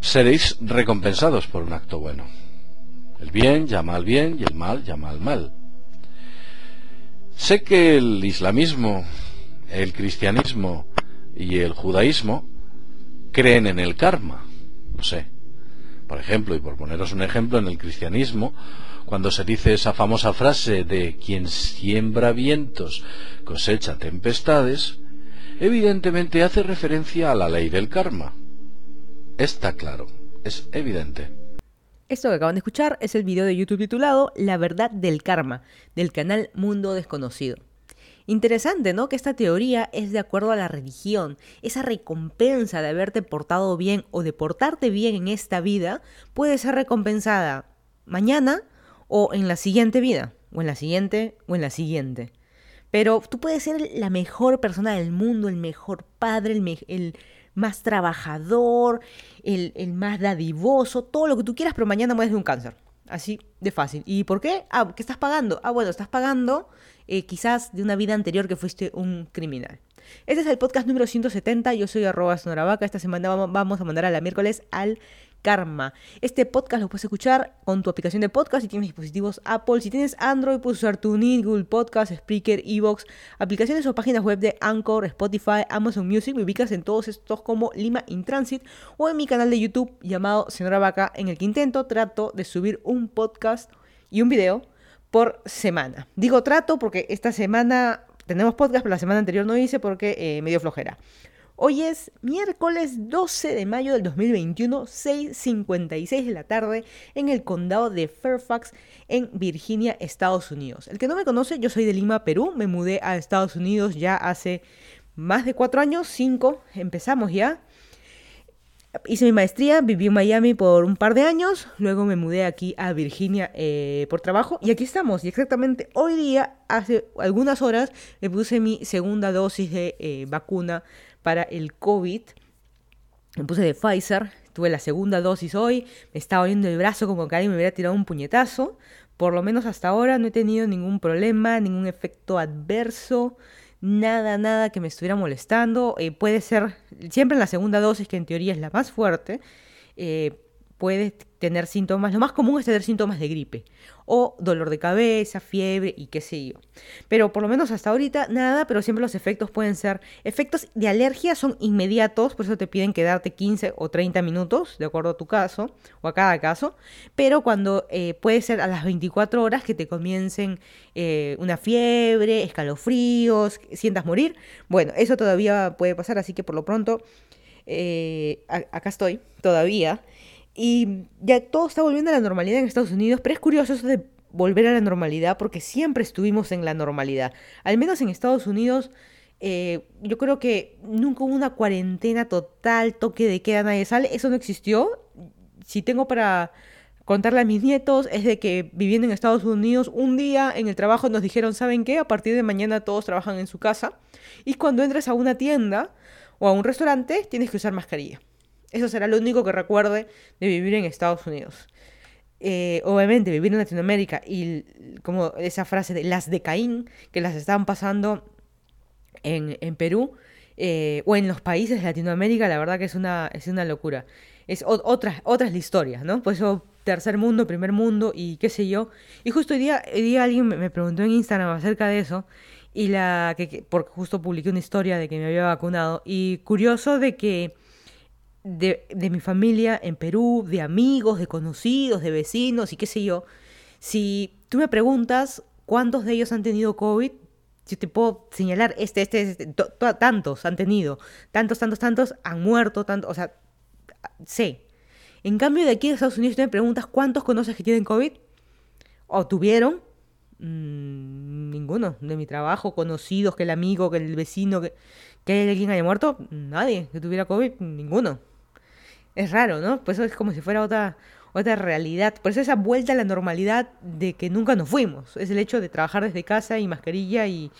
seréis recompensados por un acto bueno. El bien llama al bien y el mal llama al mal. Sé que el islamismo, el cristianismo y el judaísmo creen en el karma. Lo sé. Por ejemplo, y por poneros un ejemplo, en el cristianismo, cuando se dice esa famosa frase de quien siembra vientos cosecha tempestades, evidentemente hace referencia a la ley del karma. Está claro, es evidente. Esto que acaban de escuchar es el video de YouTube titulado La verdad del karma, del canal Mundo Desconocido. Interesante, ¿no? Que esta teoría es de acuerdo a la religión. Esa recompensa de haberte portado bien o de portarte bien en esta vida puede ser recompensada mañana o en la siguiente vida, o en la siguiente, o en la siguiente. Pero tú puedes ser la mejor persona del mundo, el mejor padre, el, el más trabajador, el, el, más dadivoso, todo lo que tú quieras, pero mañana mueres de un cáncer. Así de fácil. ¿Y por qué? Ah, ¿qué estás pagando? Ah, bueno, estás pagando eh, quizás de una vida anterior que fuiste un criminal. Este es el podcast número 170. Yo soy arroba sonoravaca. Esta semana vamos a mandar a la miércoles al Karma. Este podcast lo puedes escuchar con tu aplicación de podcast si tienes dispositivos Apple. Si tienes Android, puedes usar TuneIn, Google Podcast, Spreaker, Evox, aplicaciones o páginas web de Anchor, Spotify, Amazon Music. Me ubicas en todos estos como Lima in Transit o en mi canal de YouTube llamado Señora Vaca, en el que intento trato de subir un podcast y un video por semana. Digo trato porque esta semana tenemos podcast, pero la semana anterior no hice porque eh, me dio flojera. Hoy es miércoles 12 de mayo del 2021, 6.56 de la tarde, en el condado de Fairfax, en Virginia, Estados Unidos. El que no me conoce, yo soy de Lima, Perú. Me mudé a Estados Unidos ya hace más de cuatro años, cinco, empezamos ya. Hice mi maestría, viví en Miami por un par de años, luego me mudé aquí a Virginia eh, por trabajo y aquí estamos. Y exactamente hoy día, hace algunas horas, me puse mi segunda dosis de eh, vacuna para el COVID. Me puse de Pfizer, tuve la segunda dosis hoy, me estaba oyendo el brazo como que alguien me hubiera tirado un puñetazo. Por lo menos hasta ahora no he tenido ningún problema, ningún efecto adverso, nada, nada que me estuviera molestando. Eh, puede ser, siempre en la segunda dosis, que en teoría es la más fuerte, eh, puede tener síntomas, lo más común es tener síntomas de gripe o dolor de cabeza, fiebre y qué sé yo. Pero por lo menos hasta ahorita nada, pero siempre los efectos pueden ser, efectos de alergia son inmediatos, por eso te piden quedarte 15 o 30 minutos, de acuerdo a tu caso o a cada caso, pero cuando eh, puede ser a las 24 horas que te comiencen eh, una fiebre, escalofríos, sientas morir, bueno, eso todavía puede pasar, así que por lo pronto... Eh, acá estoy todavía y ya todo está volviendo a la normalidad en Estados Unidos, pero es curioso eso de volver a la normalidad porque siempre estuvimos en la normalidad. Al menos en Estados Unidos, eh, yo creo que nunca hubo una cuarentena total, toque de queda, nadie sale. Eso no existió. Si tengo para contarle a mis nietos es de que viviendo en Estados Unidos, un día en el trabajo nos dijeron, ¿saben qué? A partir de mañana todos trabajan en su casa. Y cuando entres a una tienda o a un restaurante, tienes que usar mascarilla. Eso será lo único que recuerde de vivir en Estados Unidos. Eh, obviamente, vivir en Latinoamérica y como esa frase de las de Caín, que las estaban pasando en, en Perú eh, o en los países de Latinoamérica, la verdad que es una, es una locura. Es otra, otra es la historia, ¿no? Por eso tercer mundo, primer mundo y qué sé yo. Y justo hoy día, hoy día alguien me preguntó en Instagram acerca de eso y la que, porque justo publiqué una historia de que me había vacunado y curioso de que de, de, mi familia en Perú, de amigos, de conocidos, de vecinos y qué sé yo, si tú me preguntas cuántos de ellos han tenido COVID, yo te puedo señalar, este, este, este tantos han tenido, tantos, tantos, tantos han muerto, tantos, o sea, sé. En cambio, de aquí de Estados Unidos, tú me preguntas cuántos conoces que tienen COVID o tuvieron, mmm, ninguno. De mi trabajo, conocidos, que el amigo, que el vecino, que, que alguien haya muerto, nadie que tuviera COVID, ninguno. Es raro, ¿no? Pues eso es como si fuera otra, otra realidad. Por eso esa vuelta a la normalidad de que nunca nos fuimos. Es el hecho de trabajar desde casa y mascarilla y,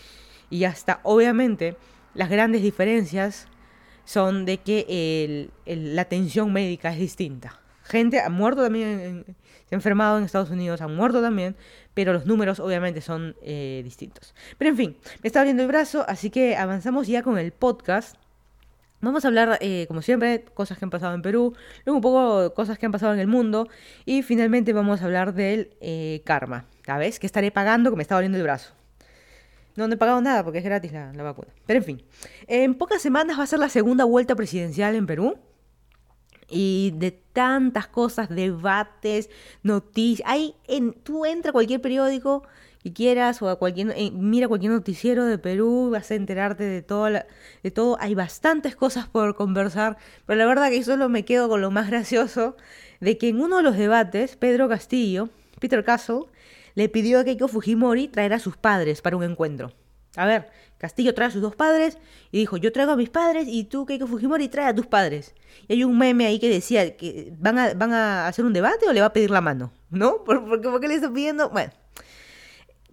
y hasta, obviamente, las grandes diferencias son de que la atención médica es distinta. Gente ha muerto también, se ha enfermado en Estados Unidos, han muerto también, pero los números obviamente son eh, distintos. Pero en fin, me está abriendo el brazo, así que avanzamos ya con el podcast. Vamos a hablar, eh, como siempre, cosas que han pasado en Perú, luego un poco cosas que han pasado en el mundo y finalmente vamos a hablar del eh, karma, ¿sabes? Que estaré pagando, que me está doliendo el brazo. No, no he pagado nada porque es gratis la, vacuna. Pero en fin, en pocas semanas va a ser la segunda vuelta presidencial en Perú y de tantas cosas, debates, noticias. Hay en, tú entra cualquier periódico que quieras o a cualquier, eh, mira cualquier noticiero de Perú, vas a enterarte de todo, de todo. Hay bastantes cosas por conversar, pero la verdad que solo me quedo con lo más gracioso de que en uno de los debates, Pedro Castillo, Peter Castle, le pidió a Keiko Fujimori traer a sus padres para un encuentro. A ver, Castillo trae a sus dos padres y dijo, yo traigo a mis padres y tú, Keiko Fujimori, trae a tus padres. Y hay un meme ahí que decía que van a, van a hacer un debate o le va a pedir la mano, ¿no? ¿Por, por, qué le está pidiendo? Bueno,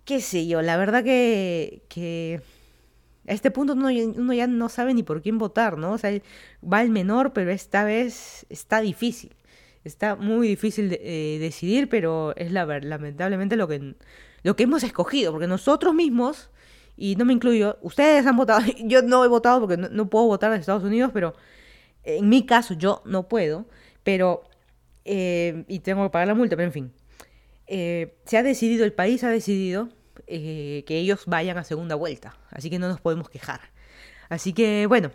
qué sé yo, la verdad que, que a este punto uno, ya no sabe ni por quién votar, ¿no? O sea, va el menor, pero esta vez está difícil. Está muy difícil eh, decidir, pero es la lamentablemente lo que, lo que hemos escogido, porque nosotros mismos y no me incluyo, ustedes han votado, yo no he votado porque no, puedo votar en Estados Unidos, pero en mi caso yo no puedo, pero, eh, y tengo que pagar la multa, pero en fin, eh, se ha decidido, el país ha decidido eh, que ellos vayan a segunda vuelta, así que no nos podemos quejar. Así que bueno,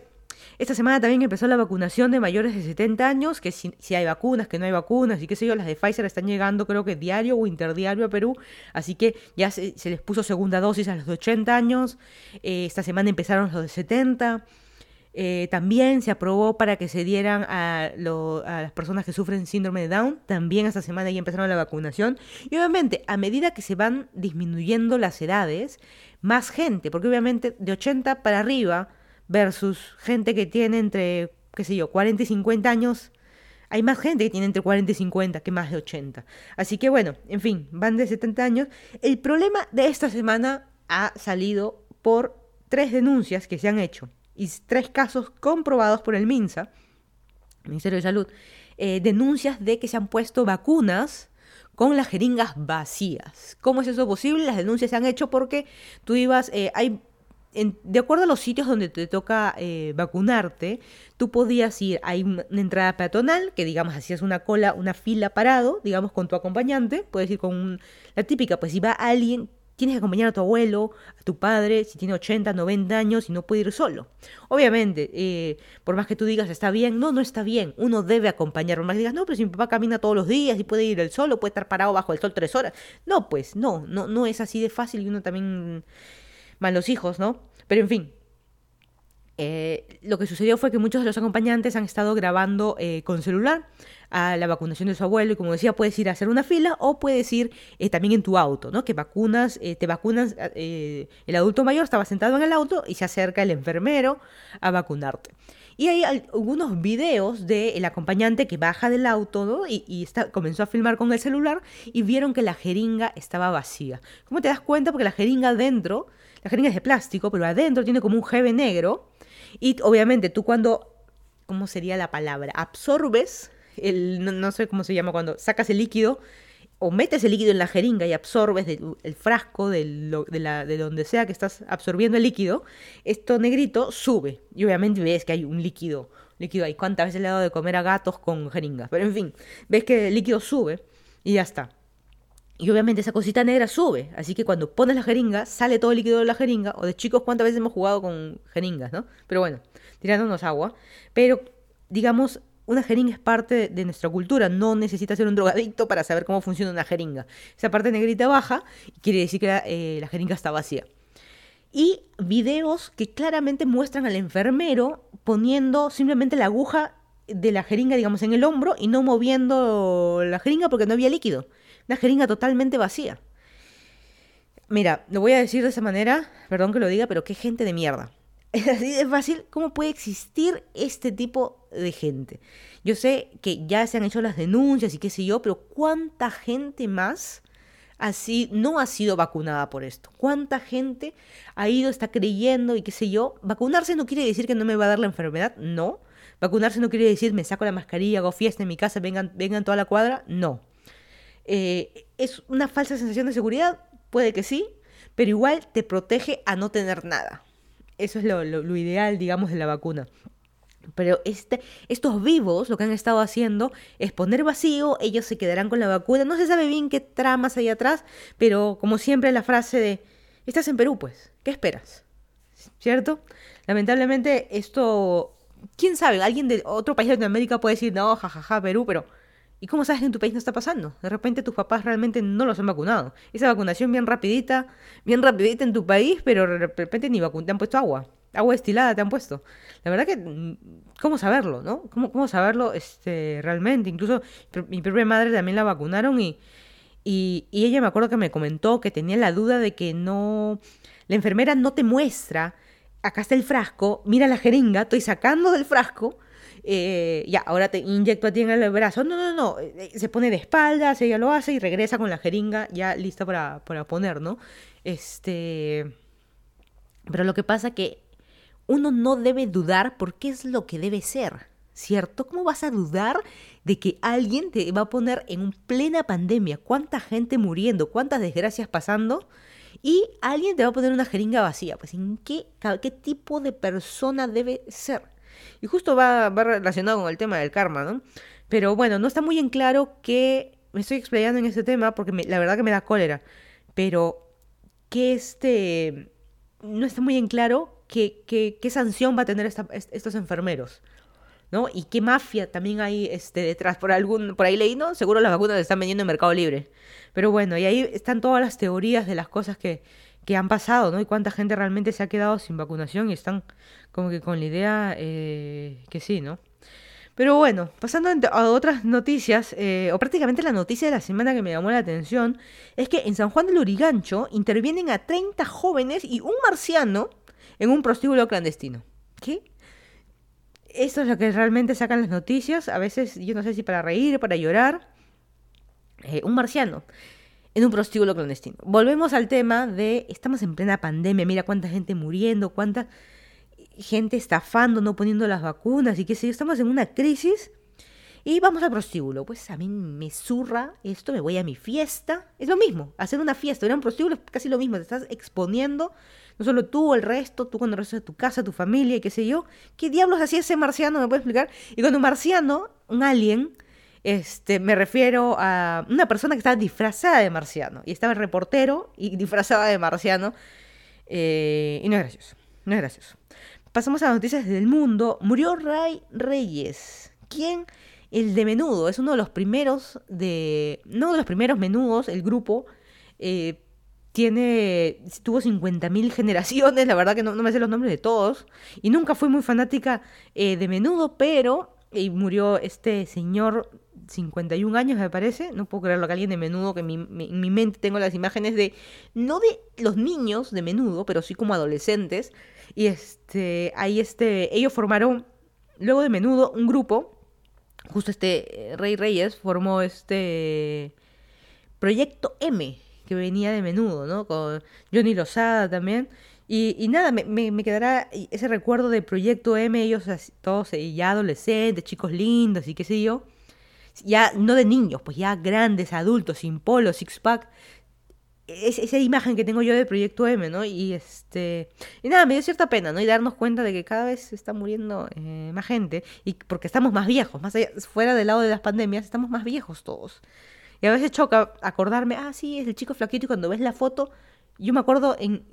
esta semana también empezó la vacunación de mayores de 70 años, que si, hay vacunas, que no hay vacunas, y qué sé yo, las de Pfizer están llegando creo que diario o interdiario a Perú, así que ya se, les puso segunda dosis a los de 80 años, eh, esta semana empezaron los de 70. Eh, también se aprobó para que se dieran a, a, las personas que sufren síndrome de Down. También esta semana ya empezaron la vacunación. Y obviamente, a medida que se van disminuyendo las edades, más gente, porque obviamente de 80 para arriba versus gente que tiene entre, qué sé yo, 40 y 50 años. Hay más gente que tiene entre 40 y 50 que más de 80. Así que bueno, en fin, van de 70 años. El problema de esta semana ha salido por tres denuncias que se han hecho y tres casos comprobados por el MINSA, Ministerio de Salud, eh, denuncias de que se han puesto vacunas con las jeringas vacías. ¿Cómo es eso posible? Las denuncias se han hecho porque tú ibas, eh, hay de acuerdo a los sitios donde te toca eh, vacunarte, tú podías ir, hay una entrada peatonal, que digamos hacías una cola, una fila parado, digamos con tu acompañante, puedes ir con la típica, pues si va alguien, tienes que acompañar a tu abuelo, a tu padre, si tiene 80, 90 años y no puede ir solo. Obviamente, eh, por más que tú digas está bien, no, no está bien, uno debe acompañar, por más que digas, no, pero si mi papá camina todos los días y puede ir él solo, puede estar parado bajo el sol tres horas. No, pues no, no, no es así de fácil y uno también más los hijos, ¿no? Pero en fin, eh, lo que sucedió fue que muchos de los acompañantes han estado grabando eh, con celular a la vacunación de su abuelo y como decía puedes ir a hacer una fila o puedes ir eh, también en tu auto, ¿no? Que vacunas, te vacunas, el adulto mayor estaba sentado en el auto y se acerca el enfermero a vacunarte. Y hay algunos videos del acompañante que baja del auto y, comenzó a filmar con el celular y vieron que la jeringa estaba vacía. ¿Cómo te das cuenta? Porque la jeringa adentro la jeringa es de plástico, pero adentro tiene como un jeve negro. Y obviamente tú cuando, ¿cómo sería la palabra? Absorbes, el, no, sé cómo se llama, cuando sacas el líquido o metes el líquido en la jeringa y absorbes el frasco de, la, de donde sea que estás absorbiendo el líquido, esto negrito sube. Y obviamente ves que hay un líquido, líquido ahí. ¿Cuántas veces le he dado de comer a gatos con jeringas? Pero en fin, ves que el líquido sube y ya está. Y obviamente esa cosita negra sube. Así que cuando pones la jeringa, sale todo el líquido de la jeringa. O de chicos, ¿cuántas veces hemos jugado con jeringas, no? Pero bueno, tirándonos agua. Pero, digamos, una jeringa es parte de nuestra cultura. No necesita ser un drogadicto para saber cómo funciona una jeringa. Esa parte negrita baja quiere decir que la, eh, la jeringa está vacía. Y videos que claramente muestran al enfermero poniendo simplemente la aguja de la jeringa, digamos, en el hombro y no moviendo la jeringa porque no había líquido. Una jeringa totalmente vacía. Mira, lo voy a decir de esa manera, perdón que lo diga, pero qué gente de mierda. Es así de fácil, ¿cómo puede existir este tipo de gente? Yo sé que ya se han hecho las denuncias y qué sé yo, pero ¿cuánta gente más así no ha sido vacunada por esto? ¿Cuánta gente ha ido, está creyendo y qué sé yo? Vacunarse no quiere decir que no me va a dar la enfermedad, no. Vacunarse no quiere decir me saco la mascarilla, hago fiesta en mi casa, vengan, vengan toda la cuadra, no. Eh, ¿Es una falsa sensación de seguridad? Puede que sí, pero igual te protege a no tener nada. Eso es lo, ideal, digamos, de la vacuna. Pero este, estos vivos lo que han estado haciendo es poner vacío, ellos se quedarán con la vacuna. No se sabe bien qué tramas hay atrás, pero como siempre la frase de, estás en Perú, pues, ¿qué esperas? ¿Cierto? Lamentablemente esto, quién sabe, alguien de otro país de Latinoamérica puede decir, no, jajaja, Perú, pero ¿y cómo sabes que en tu país no está pasando? De repente tus papás realmente no los han vacunado. Esa vacunación bien rapidita, bien rapidita en tu país, pero de repente ni te han puesto agua agua destilada te han puesto. La verdad que, mm, ¿cómo saberlo, no? ¿Cómo, cómo saberlo este, realmente? Incluso mi propia madre también la vacunaron y, y, y, ella me acuerdo que me comentó que tenía la duda de que no, la enfermera no te muestra, acá está el frasco, mira la jeringa, estoy sacando del frasco. Eh, ya, ahora te inyecto a ti en el brazo. No, no, no. Eh, se pone de espaldas, ella lo hace y regresa con la jeringa ya lista para, para poner, ¿no? Este. Pero lo que pasa que uno no debe dudar porque es lo que debe ser, ¿cierto? ¿Cómo vas a dudar de que alguien te va a poner en plena pandemia? ¿Cuánta gente muriendo? ¿Cuántas desgracias pasando? Y alguien te va a poner una jeringa vacía. Pues ¿en qué, qué tipo de persona debe ser? Y justo va, relacionado con el tema del karma, ¿no? Pero bueno, no está muy en claro que me estoy explayando en este tema porque la verdad que me da cólera. Pero que este... No está muy en claro qué, qué, sanción va a tener estos enfermeros. ¿no? Y qué mafia también hay este, detrás. Por, algún, por ahí leí, ¿no? Seguro las vacunas se están vendiendo en Mercado Libre. Pero bueno, y ahí están todas las teorías de las cosas que, que han pasado, ¿no? Y cuánta gente realmente se ha quedado sin vacunación y están como que con la idea eh, que sí, ¿no? Pero bueno, pasando a otras noticias, eh, o prácticamente la noticia de la semana que me llamó la atención, es que en San Juan del Urigancho intervienen a 30 jóvenes y un marciano en un prostíbulo clandestino. ¿Qué? Esto es lo que realmente sacan las noticias, a veces yo no sé si para reír, para llorar. Eh, un marciano en un prostíbulo clandestino. Volvemos al tema de, estamos en plena pandemia, mira cuánta gente muriendo, cuánta gente estafando, no poniendo las vacunas y qué sé yo, estamos en una crisis y vamos al prostíbulo. Pues a mí me zurra esto, me voy a mi fiesta. Es lo mismo, hacer una fiesta, ir a un prostíbulo es casi lo mismo, te estás exponiendo no solo tú, el resto, tú el resto de tu casa, tu familia y qué sé yo. ¿Qué diablos hacía ese marciano? ¿Me puedes explicar? Y cuando un marciano, un alien, este, me refiero a una persona que estaba disfrazada de marciano. Y estaba el reportero y disfrazada de marciano. Eh, y no es gracioso. No es gracioso. Pasamos a las noticias del mundo. Murió Ray Reyes. ¿Quién? El de Menudo. Es uno de los primeros de... No de los primeros menudos, el grupo. Eh, tiene, tuvo 50.000 generaciones, la verdad que no, me sé los nombres de todos, y nunca fui muy fanática eh, de menudo, pero y murió este señor, 51 años me parece, no puedo creerlo que alguien de menudo, que en mi, mente tengo las imágenes de, no de los niños de menudo, pero sí como adolescentes, y este, ahí este, ellos formaron, luego de menudo, un grupo, justo este eh, Rey Reyes formó este Proyecto M, que venía de menudo, ¿no? Con Johnny Lozada también. Y, nada, me, me, quedará ese recuerdo de Proyecto M, ellos todos ya adolescentes, chicos lindos y qué sé yo. Ya no de niños, pues ya grandes, adultos, sin polo, six pack. Es, esa imagen que tengo yo de Proyecto M, ¿no? Y este. Y nada, me dio cierta pena, ¿no? Y darnos cuenta de que cada vez se está muriendo eh, más gente. Y porque estamos más viejos, más allá, fuera del lado de las pandemias, estamos más viejos todos. Y a veces choca acordarme, ah, sí, es el chico flaquito y cuando ves la foto, yo me acuerdo en,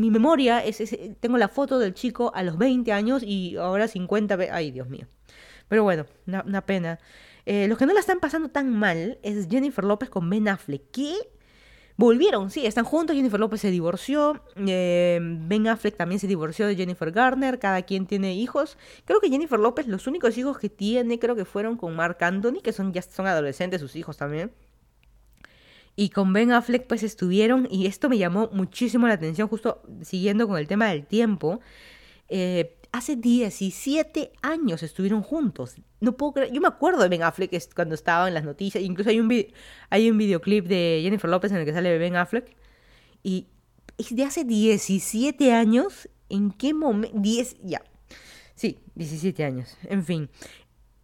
mi memoria, tengo la foto del chico a los 20 años y ahora 50, ay Dios mío. Pero bueno, una, pena. Eh, los que no la están pasando tan mal es Jennifer López con Ben Affleck, que volvieron, sí, están juntos, Jennifer López se divorció, eh, Ben Affleck también se divorció de Jennifer Garner, cada quien tiene hijos. Creo que Jennifer López, los únicos hijos que tiene, creo que fueron con Mark Anthony, que son ya son adolescentes sus hijos también y con Ben Affleck pues estuvieron, y esto me llamó muchísimo la atención, justo siguiendo con el tema del tiempo, eh, hace 17 años estuvieron juntos. No puedo creer, yo me acuerdo de Ben Affleck cuando estaba en las noticias, incluso hay un, hay un videoclip de Jennifer López en el que sale Ben Affleck, y es de hace 17 años, ¿en qué momento? 10, ya. Sí, 17 años. En fin,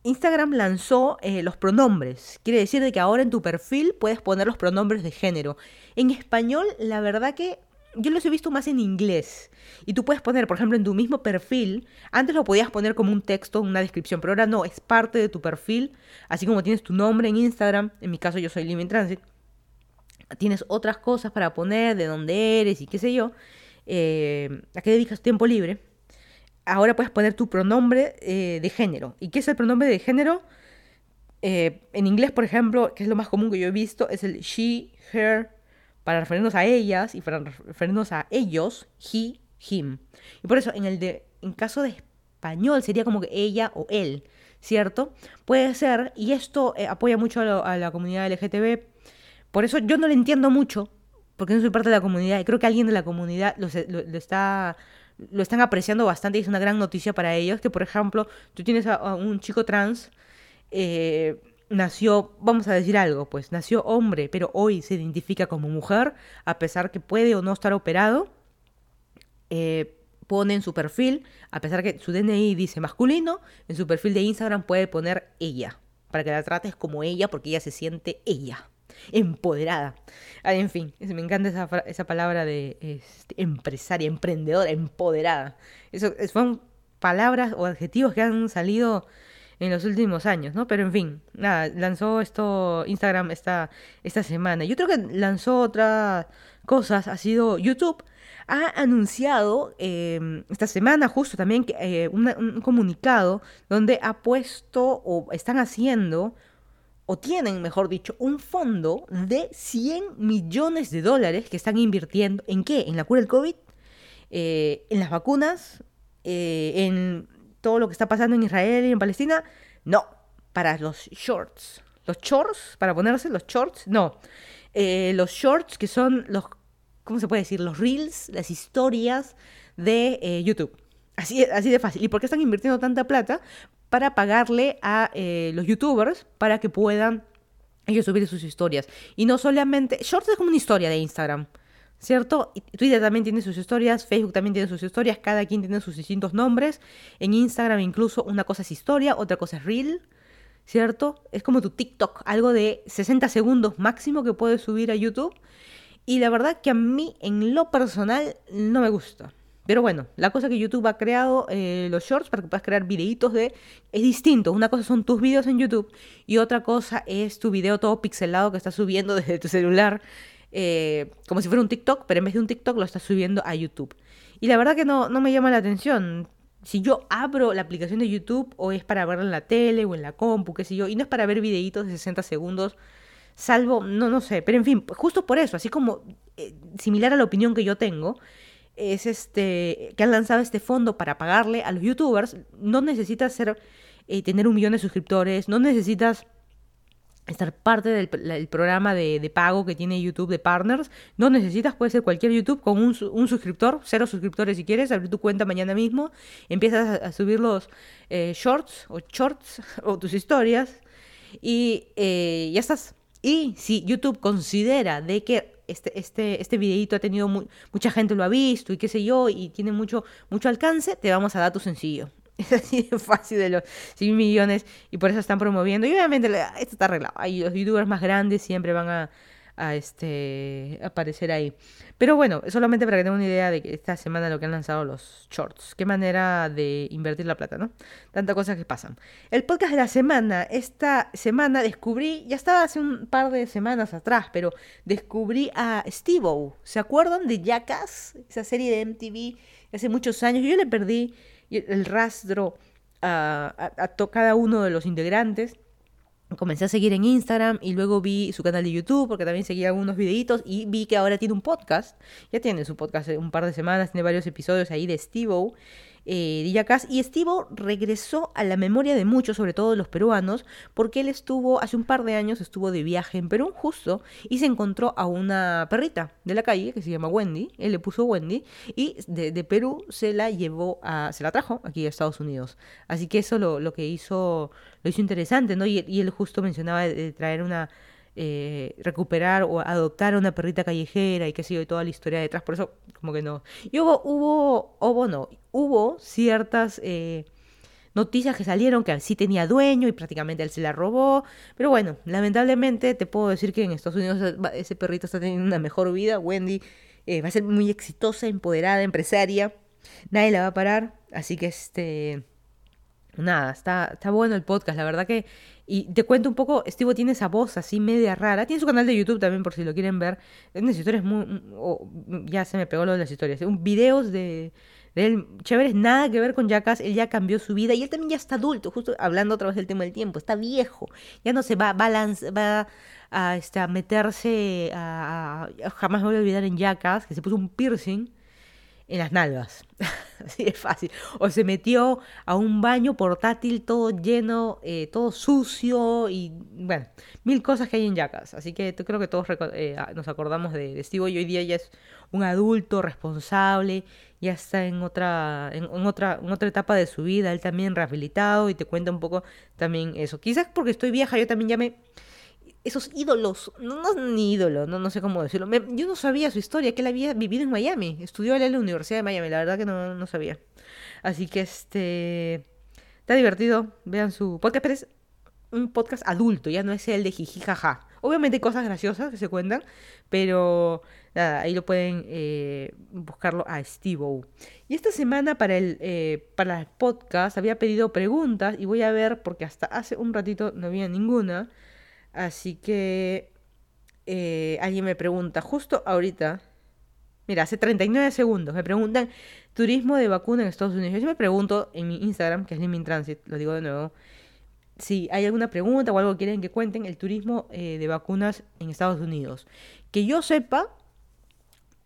Instagram lanzó eh, los pronombres. Quiere decir de que ahora en tu perfil puedes poner los pronombres de género. En español, la verdad que yo los he visto más en inglés. Y tú puedes poner, por ejemplo, en tu mismo perfil, antes lo podías poner como un texto, una descripción, pero ahora no, es parte de tu perfil, así como tienes tu nombre en Instagram, en mi caso yo soy Living Transit, tienes otras cosas para poner, de dónde eres y qué sé yo, eh, a qué dedicas tiempo libre. Ahora puedes poner tu pronombre eh, de género. ¿Y qué es el pronombre de género? Eh, en inglés, por ejemplo, que es lo más común que yo he visto, es el she, her, para referirnos a ellas y para referirnos a ellos, he, him. Y por eso, en el de, en caso de español, sería como que ella o él, ¿cierto? Puede ser, y esto eh, apoya mucho a, la comunidad LGTB. Por eso yo no lo entiendo mucho, porque no soy parte de la comunidad, y creo que alguien de la comunidad lo, está lo están apreciando bastante y es una gran noticia para ellos, que por ejemplo, tú tienes a, un chico trans eh, nació, vamos a decir algo, pues nació hombre, pero hoy se identifica como mujer, a pesar que puede o no estar operado, eh, pone en su perfil, a pesar que su DNI dice masculino, en su perfil de Instagram puede poner ella, para que la trates como ella, porque ella se siente ella, empoderada. Ah, en fin, me encanta esa, esa palabra de este, empresaria, emprendedora, empoderada. Eso, son palabras o adjetivos que han salido en los últimos años, ¿no? Pero en fin, nada, lanzó esto Instagram esta, esta semana. Yo creo que lanzó otras cosas, ha sido YouTube. Ha anunciado em, esta semana justo también eh, un comunicado donde ha puesto o están haciendo o tienen, mejor dicho, un fondo de 100 millones de dólares que están invirtiendo en qué? En la cura del COVID, eh, en las vacunas, eh, en todo lo que está pasando en Israel y en Palestina. No, para los shorts. Los shorts, para ponerse los shorts, no. Eh, los shorts que son los, ¿cómo se puede decir? Los reels, las historias de eh, YouTube. Así, así de fácil. ¿Y por qué están invirtiendo tanta plata? Para pagarle a eh, los youtubers para que puedan ellos subir sus historias. Y no solamente... Shorts es como una historia de Instagram. ¿Cierto? Twitter también tiene sus historias, Facebook también tiene sus historias, cada quien tiene sus distintos nombres. En Instagram incluso una cosa es historia, otra cosa es reel, ¿cierto? Es como tu TikTok, algo de 60 segundos máximo que puedes subir a YouTube. Y la verdad que a mí en lo personal no me gusta. Pero bueno, la cosa que YouTube ha creado, eh, los shorts, para que puedas crear videitos de... Es distinto. Una cosa son tus videos en YouTube y otra cosa es tu video todo pixelado que estás subiendo desde tu celular eh, como si fuera un TikTok, pero en vez de un TikTok lo estás subiendo a YouTube. Y la verdad que no, no me llama la atención. Si yo abro la aplicación de YouTube o es para verla en la tele o en la compu, qué sé yo, y no es para ver videitos de 60 segundos, salvo, no, no sé, pero en fin, justo por eso, así como eh, similar a la opinión que yo tengo, es este que han lanzado este fondo para pagarle a los youtubers, no necesitas ser, eh, tener un millón de suscriptores, no necesitas estar parte del, programa de, pago que tiene YouTube de partners. No necesitas, puede ser cualquier YouTube con un, suscriptor, cero suscriptores si quieres, abrir tu cuenta mañana mismo, empiezas a, subir los eh, shorts o shorts o tus historias y eh, ya estás. Y si YouTube considera de que este, este, este videito ha tenido mucha gente lo ha visto y qué sé yo, y tiene mucho, mucho alcance, te vamos a dar tu sencillo. Es así de fácil de los 100 millones y por eso están promoviendo. Y obviamente esto está arreglado. Ahí los youtubers más grandes siempre van a, a este, aparecer ahí. Pero bueno, solamente para que tengan una idea de que esta semana lo que han lanzado los shorts. Qué manera de invertir la plata, ¿no? Tantas cosas que pasan. El podcast de la semana. Esta semana descubrí, ya estaba hace un par de semanas atrás, pero descubrí a Steve-O. ¿Se acuerdan de Jackass? Esa serie de MTV hace muchos años. Yo le perdí el rastro a, cada uno de los integrantes. Comencé a seguir en Instagram y luego vi su canal de YouTube porque también seguía algunos videitos y vi que ahora tiene un podcast. Ya tiene su podcast un par de semanas, tiene varios episodios ahí de Steve eh, Y Estivo regresó a la memoria de muchos, sobre todo de los peruanos, porque él estuvo, hace un par de años estuvo de viaje en Perú justo y se encontró a una perrita de la calle que se llama Wendy, él le puso Wendy y de, Perú se la llevó a, se la trajo aquí a Estados Unidos. Así que eso lo, lo que hizo, lo hizo interesante, ¿no? Y, y él justo mencionaba de traer una eh, recuperar o adoptar a una perrita callejera y qué sé yo, y toda la historia detrás, por eso como que no. Y hubo, hubo, hubo no, hubo ciertas eh, noticias que salieron que sí tenía dueño y prácticamente él se la robó, pero bueno, lamentablemente te puedo decir que en Estados Unidos ese perrito está teniendo una mejor vida, Wendy eh, va a ser muy exitosa, empoderada, empresaria. Nadie la va a parar. Así que este. Nada, está, está bueno el podcast, la verdad que. Y te cuento un poco, Steve tiene esa voz así media rara. Tiene su canal de YouTube también, por si lo quieren ver. Unas historias muy. ya se me pegó lo de las historias. Un videos de, él chéveres, nada que ver con Jackass. Él ya cambió su vida y él también ya está adulto, justo hablando otra vez del tema del tiempo. Está viejo. Ya no se va, balance, va a, este, meterse. A, jamás me voy a olvidar en Jackass, que se puso un piercing en las nalgas. Así de fácil. O se metió a un baño portátil todo lleno, eh, todo sucio y bueno, mil cosas que hay en Jackass. Así que creo que todos eh, nos acordamos de, de Steve y hoy día ya es un adulto responsable, ya está en otra, en, otra, en otra etapa de su vida, él también rehabilitado y te cuenta un poco también eso. Quizás porque estoy vieja, yo también ya me esos ídolos, no, no ni ídolo, no, no sé cómo decirlo. yo no sabía su historia, que él había vivido en Miami, estudió en la Universidad de Miami, la verdad que no, no sabía. Así que este está divertido, vean su podcast, pero es un podcast adulto, ya no es el de jiji jaja. Obviamente hay cosas graciosas que se cuentan, pero nada, ahí lo pueden eh, buscarlo a Steve Y esta semana para el, eh, para el podcast había pedido preguntas y voy a ver, porque hasta hace un ratito no había ninguna. Así que eh, alguien me pregunta, justo ahorita, mira, hace 39 segundos, me preguntan turismo de vacuna en Estados Unidos. Yo me pregunto en mi Instagram, que es Liming Transit, lo digo de nuevo, si hay alguna pregunta o algo que quieren que cuenten, el turismo eh, de vacunas en Estados Unidos. Que yo sepa,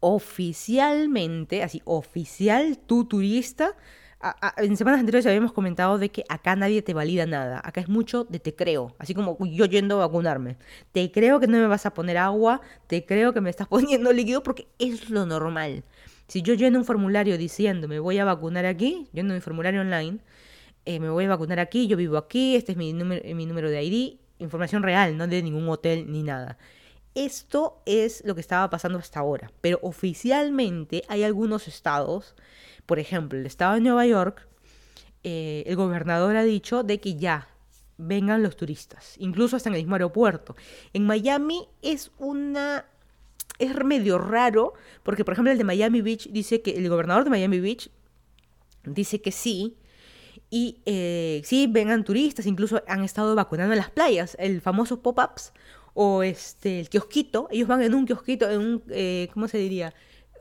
oficialmente, así, oficial, tu turista, en semanas anteriores habíamos comentado de que acá nadie te valida nada. Acá es mucho de te creo. Así como yo yendo a vacunarme. Te creo que no me vas a poner agua. Te creo que me estás poniendo líquido porque es lo normal. Si yo lleno un formulario diciendo me voy a vacunar aquí, lleno mi formulario online, eh, me voy a vacunar aquí, yo vivo aquí, este es mi número, mi número de ID, información real, no de ningún hotel ni nada. Esto es lo que estaba pasando hasta ahora. Pero oficialmente hay algunos estados por ejemplo, el estado de Nueva York, eh, el gobernador ha dicho de que ya vengan los turistas, incluso hasta en el mismo aeropuerto. En Miami es una es medio raro, porque por ejemplo el de Miami Beach dice que el gobernador de Miami Beach dice que sí, y eh, sí, vengan turistas, incluso han estado vacunando en las playas, el famoso pop-ups o este, el kiosquito, ellos van en un kiosquito, en un, eh, ¿cómo se diría?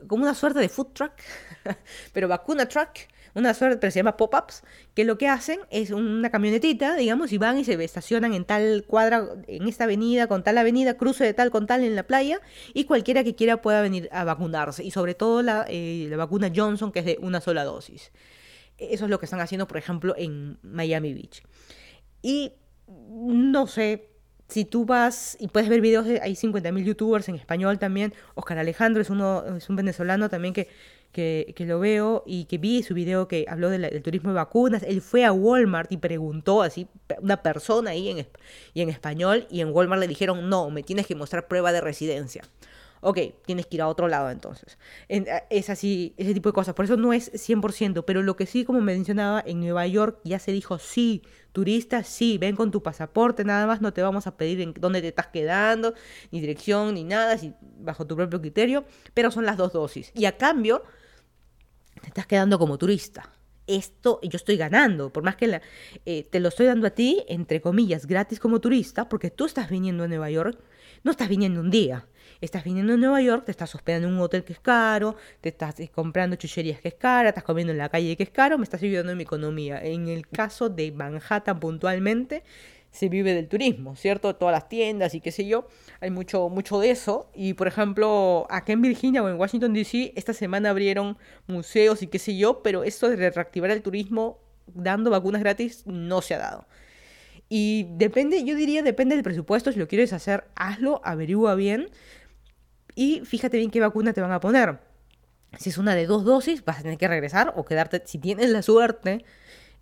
Como una suerte de food truck, pero vacuna truck, una suerte, pero se llama pop-ups, que lo que hacen es una camionetita, digamos, y van y se estacionan en tal cuadra, en esta avenida, con tal avenida, cruce de tal con tal en la playa, y cualquiera que quiera pueda venir a vacunarse, y sobre todo la, eh, la vacuna Johnson, que es de una sola dosis. Eso es lo que están haciendo, por ejemplo, en Miami Beach. Y no sé, si tú vas y puedes ver videos, de, hay 50.000 youtubers en español también. Oscar Alejandro es, uno, es un venezolano también que, que, lo veo y que vi su video que habló del turismo de vacunas. Él fue a Walmart y preguntó así, una persona ahí en, y en español, y en Walmart le dijeron, no, me tienes que mostrar prueba de residencia. Ok, tienes que ir a otro lado entonces. es así, ese tipo de cosas. Por eso no es 100%, pero lo que sí, como mencionaba, en Nueva York ya se dijo, sí, turistas, sí, ven con tu pasaporte, nada más no te vamos a pedir en dónde te estás quedando, ni dirección, ni nada, si, bajo tu propio criterio, pero son las dos dosis. Y a cambio, te estás quedando como turista esto yo estoy ganando, por más que eh, te lo estoy dando a ti, entre comillas, gratis como turista, porque tú estás viniendo a Nueva York, no estás viniendo un día, estás viniendo a Nueva York, te estás hospedando en un hotel que es caro, te estás eh, comprando chucherías que es cara, estás comiendo en la calle que es caro, me estás ayudando en mi economía. En el caso de Manhattan puntualmente, se vive del turismo, ¿cierto? Todas las tiendas y qué sé yo, hay mucho, mucho de eso. Y por ejemplo, acá en Virginia o en Washington DC, esta semana abrieron museos y qué sé yo, pero esto de reactivar el turismo dando vacunas gratis no se ha dado. Y depende, yo diría, depende del presupuesto, si lo quieres hacer, hazlo, averigua bien y fíjate bien qué vacuna te van a poner. Si es una de dos dosis, vas a tener que regresar o quedarte, si tienes la suerte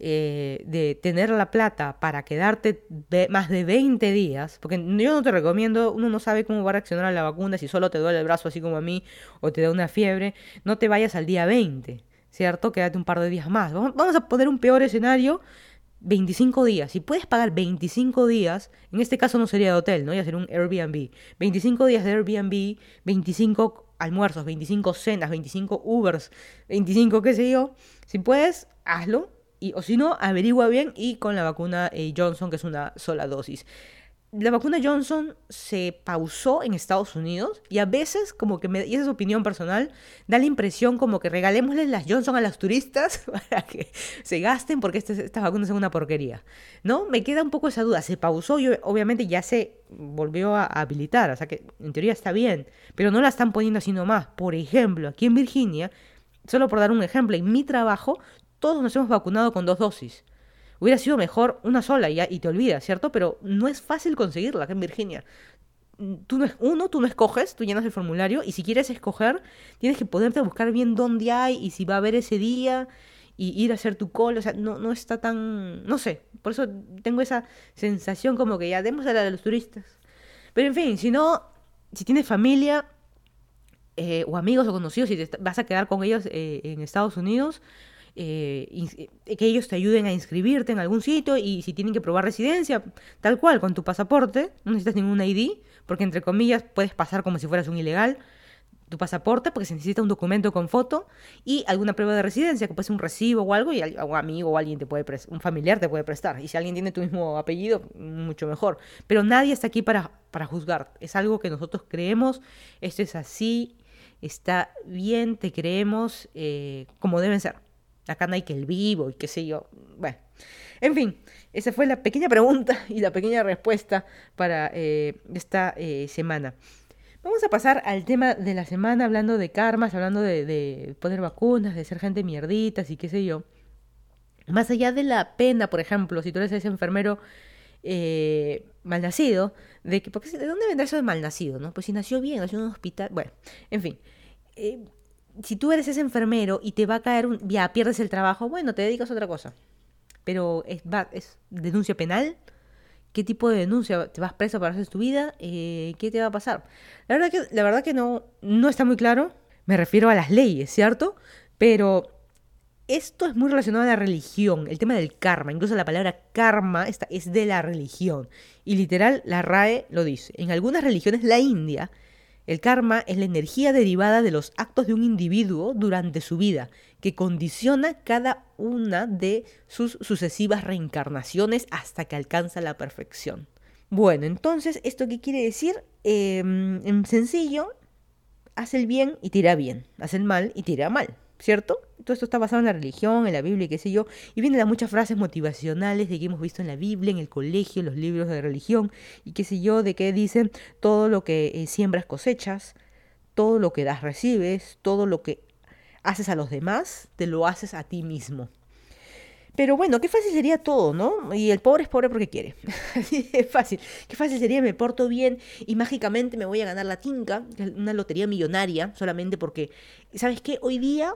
eh, de tener la plata para quedarte más de 20 días, porque yo no te recomiendo, uno no sabe cómo va a reaccionar a la vacuna, si solo te duele el brazo así como a mí o te da una fiebre, no te vayas al día 20, ¿cierto? Quédate un par de días más. Vamos a poner un peor escenario. 25 días. Si puedes pagar 25 días, en este caso no sería de hotel, ¿no? Ya sería un Airbnb. 25 días de Airbnb, 25 almuerzos, 25 cenas, 25 Ubers, 25 qué sé yo. Si puedes, hazlo. Y, o si no, averigua bien y con la vacuna eh, Johnson, que es una sola dosis la vacuna Johnson se pausó en Estados Unidos y a veces, como que me, y esa es opinión personal, da la impresión como que regalémosles las Johnson a los turistas para que se gasten porque este, estas vacunas son una porquería. ¿No? Me queda un poco esa duda. Se pausó y obviamente ya se volvió a habilitar, o sea que en teoría está bien, pero no la están poniendo así nomás. Por ejemplo, aquí en Virginia, solo por dar un ejemplo, en mi trabajo todos nos hemos vacunado con dos dosis. Hubiera sido mejor una sola y, y te olvidas, ¿cierto? Pero no es fácil conseguirla acá en Virginia. Tú no, uno, tú no escoges, tú llenas el formulario y si quieres escoger, tienes que poderte buscar bien dónde hay y si va a haber ese día y ir a hacer tu call. O sea, no, no está tan. No sé. Por eso tengo esa sensación como que ya demos a la de los turistas. Pero en fin, si no, si tienes familia eh, o amigos o conocidos y te vas a quedar con ellos eh, en Estados Unidos, eh, eh, que ellos te ayuden a inscribirte en algún sitio y si tienen que probar residencia, tal cual, con tu pasaporte, no necesitas ningún ID, porque entre comillas puedes pasar como si fueras un ilegal, tu pasaporte, porque se necesita un documento con foto y alguna prueba de residencia, que puede ser un recibo o algo, y un amigo o alguien te puede un familiar te puede prestar. Y si alguien tiene tu mismo apellido, mucho mejor. Pero nadie está aquí para, para juzgar. Es algo que nosotros creemos, esto es así, está bien, te creemos eh, como deben ser. Acá no hay que el vivo y qué sé yo. Bueno, en fin, esa fue la pequeña pregunta y la pequeña respuesta para eh, esta eh, semana. Vamos a pasar al tema de la semana hablando de karmas, hablando de, poner vacunas, de ser gente mierditas y qué sé yo. Más allá de la pena, por ejemplo, si tú eres ese enfermero eh, malnacido, de que, porque, ¿de dónde vendrá eso de malnacido? ¿no? Pues si nació bien, nació en un hospital, bueno, en fin. Si tú eres ese enfermero y te va a caer un... ya pierdes el trabajo, bueno, te dedicas a otra cosa. Pero es, va, es denuncia penal. ¿Qué tipo de denuncia? ¿Te vas preso para hacer tu vida? Eh, ¿Qué te va a pasar? La verdad que, la verdad que no, no está muy claro. Me refiero a las leyes, ¿cierto? Pero esto es muy relacionado a la religión, el tema del karma. Incluso la palabra karma esta es de la religión. Y literal, la RAE lo dice. En algunas religiones, la India, el karma es la energía derivada de los actos de un individuo durante su vida, que condiciona cada una de sus sucesivas reencarnaciones hasta que alcanza la perfección. Bueno, entonces, ¿esto qué quiere decir? Em, en sencillo, haz el bien y tira bien, haz el mal y tira mal. ¿Cierto? Todo esto está basado en la religión, en la Biblia qué sé yo. Y vienen muchas frases motivacionales de que hemos visto en la Biblia, en el colegio, en los libros de religión y qué sé yo, de que dicen todo lo que eh, siembras cosechas, todo lo que das recibes, todo lo que haces a los demás, te lo haces a ti mismo. Pero bueno, qué fácil sería todo, ¿no? Y el pobre es pobre porque quiere. Es fácil. Qué fácil sería, me porto bien y mágicamente me voy a ganar la tinca, una lotería millonaria, solamente porque, ¿sabes qué? Hoy día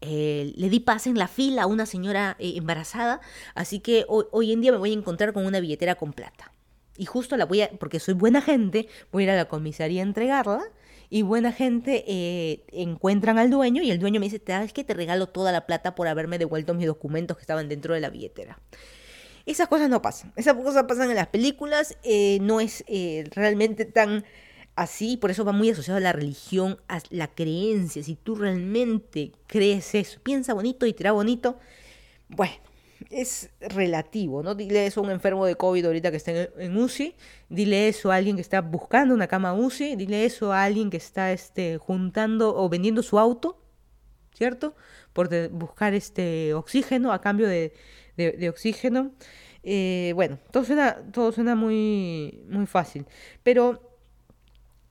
eh, le di pase en la fila a una señora eh, embarazada, así que hoy, en día me voy a encontrar con una billetera con plata. Y justo la voy a, porque soy buena gente, voy a ir a la comisaría a entregarla. Y buena gente eh, encuentran al dueño y el dueño me dice, ¿sabes que te regalo toda la plata por haberme devuelto mis documentos que estaban dentro de la billetera? Esas cosas no pasan. Esas cosas pasan en las películas. no es realmente tan así, por eso va muy asociado a la religión, a la creencia. Si tú realmente crees eso, piensa bonito y tira bonito, bueno, es relativo, ¿no? Dile eso a un enfermo de COVID ahorita que está en, UCI, dile eso a alguien que está buscando una cama UCI, dile eso a alguien que está este, juntando o vendiendo su auto, ¿cierto? Por buscar este oxígeno a cambio de, oxígeno. Eh, bueno, todo suena, todo suena muy, muy fácil, pero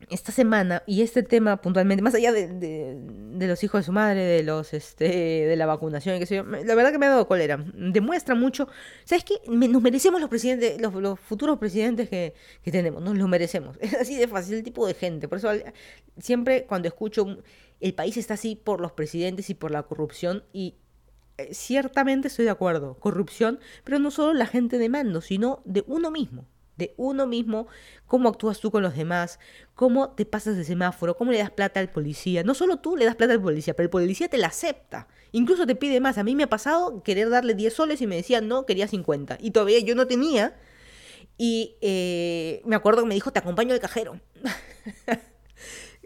esta semana y este tema puntualmente, más allá de, de, los hijos de su madre, de los este, de la vacunación, qué sé yo, la verdad que me ha dado cólera. Demuestra mucho. ¿Sabes qué? nos merecemos los presidentes, los, futuros presidentes que, que, tenemos, nos los merecemos. Es así de fácil el tipo de gente. Por eso siempre cuando escucho el país está así por los presidentes y por la corrupción y eh, ciertamente estoy de acuerdo, corrupción, pero no solo la gente de mando, sino de uno mismo de uno mismo, cómo actúas tú con los demás, cómo te pasas de semáforo, cómo le das plata al policía. No solo tú le das plata al policía, pero el policía te la acepta. Incluso te pide más. A mí me ha pasado querer darle 10 soles y me decía no, quería 50. Y todavía yo no tenía. Y eh, me acuerdo que me dijo, te acompaño al cajero.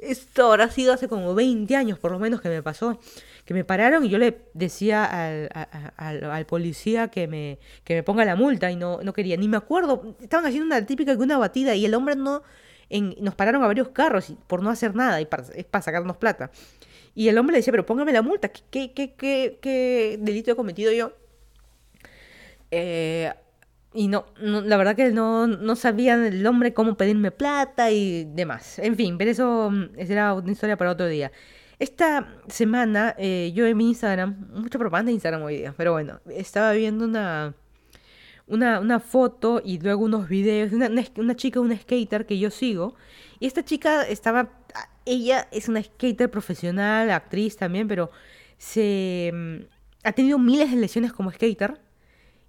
Esto habrá sido hace como 20 años por lo menos que me pasó. Que me pararon y yo le decía al, al, policía que me, que me ponga la multa y no, no quería. Ni me acuerdo. Estaban haciendo una típica que una batida y el hombre no... En, nos pararon a varios carros por no hacer nada y para, es para sacarnos plata. Y el hombre le decía, pero póngame la multa, ¿qué, qué, qué, qué delito he cometido yo? Eh, y no, la verdad que no, no sabía el hombre cómo pedirme plata y demás. En fin, pero eso mm, será una historia para otro día. Esta semana eh, yo en mi Instagram, mucha propaganda de Instagram hoy día, pero bueno, estaba viendo una, una, una foto y luego unos videos de una, una, chica, una skater que yo sigo. Y esta chica estaba, ella es una skater profesional, actriz también, pero se mm, ha tenido miles de lesiones como skater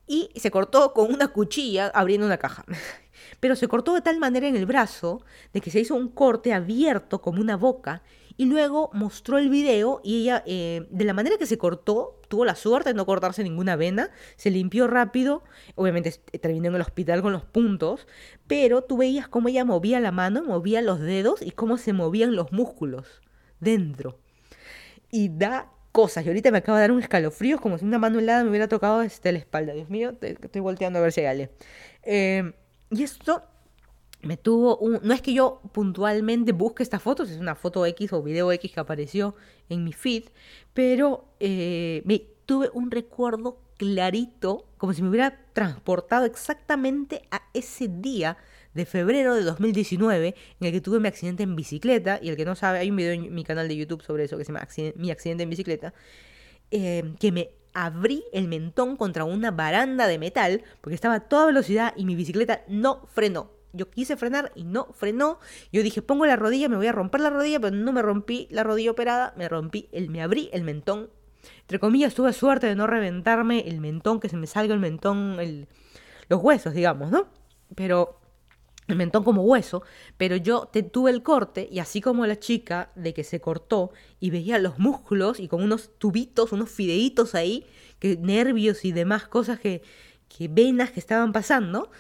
y se cortó con una cuchilla abriendo una caja. Pero se cortó de tal manera en el brazo de que se hizo un corte abierto como una boca y luego mostró el video y ella, eh, de la manera que se cortó, tuvo la suerte de no cortarse ninguna vena, se limpió rápido, obviamente terminó en el hospital con los puntos, pero tú veías cómo ella movía la mano, movía los dedos y cómo se movían los músculos dentro. Y da cosas. Y ahorita me acaba de dar un escalofrío, como si una mano helada me hubiera tocado este, la espalda. Dios mío, estoy volteando a ver si hay alguien. Eh, y esto me tuvo un... No es que yo puntualmente busque estas fotos, es una foto X o video X que apareció en mi feed, pero eh, me tuve un recuerdo clarito, como si me hubiera transportado exactamente a ese día de febrero de 2019 en el que tuve mi accidente en bicicleta, y el que no sabe, hay un video en mi canal de YouTube sobre eso que se llama Mi accidente en bicicleta, eh, que me abrí el mentón contra una baranda de metal porque estaba a toda velocidad y mi bicicleta no frenó. Yo quise frenar y no frenó. Yo dije, pongo la rodilla, me voy a romper la rodilla, pero no me rompí la rodilla operada, me rompí, el, me abrí el mentón. Entre comillas, tuve suerte de no reventarme el mentón, que se me salga el mentón, el, los huesos, digamos, ¿no? Pero el mentón como hueso, pero yo te, tuve el corte y así como la chica de que se cortó y veía los músculos y con unos tubitos, unos fideitos ahí, que nervios y demás cosas que, que venas que estaban pasando,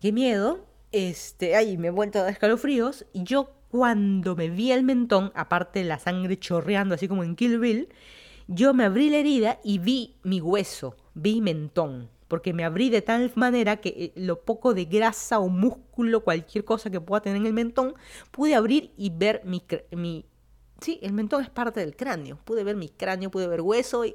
qué miedo, este, ay, me he vuelto a dar escalofríos y yo cuando me vi el mentón, aparte de la sangre chorreando así como en Kill Bill, yo me abrí la herida y vi mi hueso, vi mentón porque me abrí de tal manera que eh, lo poco de grasa o músculo, cualquier cosa que pueda tener en el mentón, pude abrir y ver mi... mi sí, el mentón es parte del cráneo. Pude ver mi cráneo, pude ver hueso y...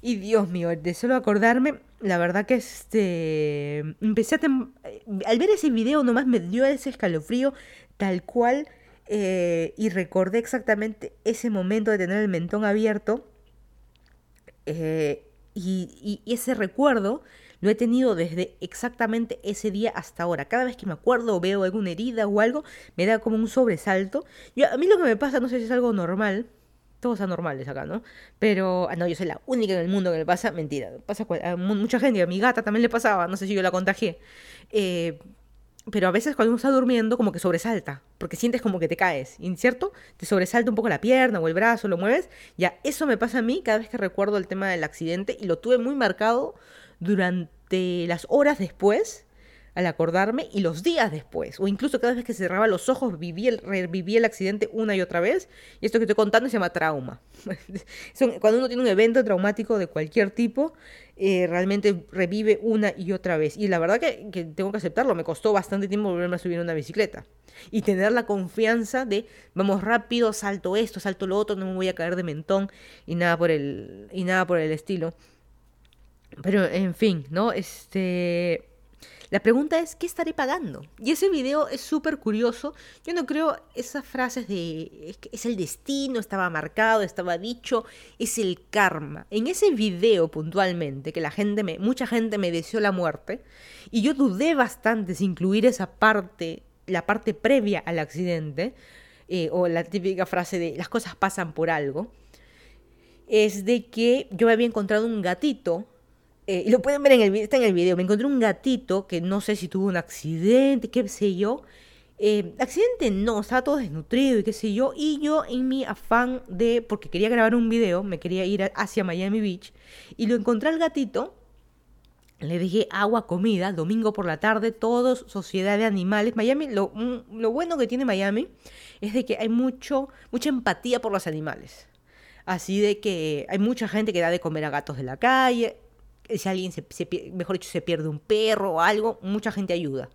Y Dios mío, de solo acordarme, la verdad que este... Empecé a... Eh, al ver ese video nomás me dio ese escalofrío tal cual eh, y recordé exactamente ese momento de tener el mentón abierto. Y, ese recuerdo lo he tenido desde exactamente ese día hasta ahora. Cada vez que me acuerdo o veo alguna herida o algo, me da como un sobresalto. Yo, a mí lo que me pasa, no sé si es algo normal, todos anormales acá, ¿no? Pero, ah, no, yo soy la única en el mundo que le pasa, mentira, pasa a mucha gente, a mi gata también le pasaba, no sé si yo la contagié. Eh, pero a veces cuando uno está durmiendo como que sobresalta, porque sientes como que te caes, ¿cierto? Te sobresalta un poco la pierna o el brazo, lo mueves. Ya, eso me pasa a mí cada vez que recuerdo el tema del accidente y lo tuve muy marcado durante las horas después al acordarme y los días después, o incluso cada vez que cerraba los ojos, viví el, reviví el accidente una y otra vez. Y esto que estoy contando se llama trauma. Cuando uno tiene un evento traumático de cualquier tipo, eh, realmente revive una y otra vez. Y la verdad que, tengo que aceptarlo, me costó bastante tiempo volverme a subir una bicicleta. Y tener la confianza de, vamos rápido, salto esto, salto lo otro, no me voy a caer de mentón y nada por el, y nada por el estilo. Pero en fin, ¿no? Este la pregunta es, ¿qué estaré pagando? Y ese video es súper curioso. Yo no creo esas frases de, es el destino, estaba marcado, estaba dicho, es el karma. En ese video puntualmente, que la gente me, mucha gente me deseó la muerte, y yo dudé bastante si incluir esa parte, la parte previa al accidente, eh, o la típica frase de las cosas pasan por algo, es de que yo me había encontrado un gatito eh, y lo pueden ver en el está en el video, me encontré un gatito que no sé si tuvo un accidente, qué sé yo. Eh, accidente no, estaba todo desnutrido y qué sé yo. Y yo en mi afán de, porque quería grabar un video, me quería ir hacia Miami Beach, y lo encontré al gatito, le dejé agua, comida, domingo por la tarde, todos, sociedad de animales. Miami, lo, mm, lo, bueno que tiene Miami es de que hay mucho, mucha empatía por los animales. Así de que hay mucha gente que da de comer a gatos de la calle. Si alguien, se, mejor dicho, se pierde un perro o algo, mucha gente ayuda.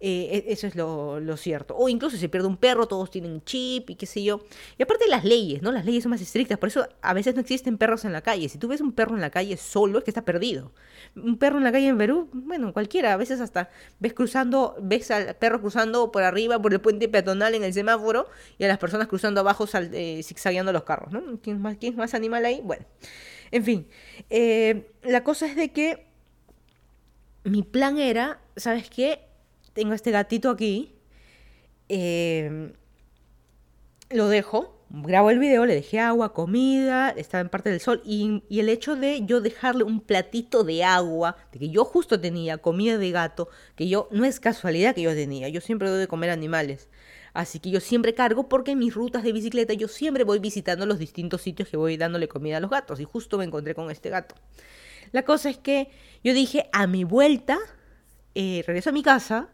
Eh, e, eso es lo, cierto. O incluso si se pierde un perro, todos tienen chip y qué sé yo. Y aparte las leyes, ¿no? Las leyes son más estrictas, por eso a veces no existen perros en la calle. Si tú ves un perro en la calle solo, es que está perdido. Un perro en la calle en Perú, bueno, cualquiera, a veces hasta ves cruzando, ves al perro cruzando por arriba, por el puente peatonal en el semáforo, y a las personas cruzando abajo, eh, zigzagueando los carros, ¿no? ¿Quién más, quién más animal ahí? Bueno, en fin. Eh, la cosa es de que mi plan era, ¿sabes qué? tengo este gatito aquí, em, lo dejo, grabo el video, le dejé agua, comida, estaba en parte del sol, y, el hecho de yo dejarle un platito de agua, de que yo justo tenía comida de gato, que yo, no es casualidad que yo tenía, yo siempre doy de comer animales. Así que yo siempre cargo porque en mis rutas de bicicleta yo siempre voy visitando los distintos sitios que voy dándole comida a los gatos. Y justo me encontré con este gato. La cosa es que yo dije, a mi vuelta, eh, regreso a mi casa,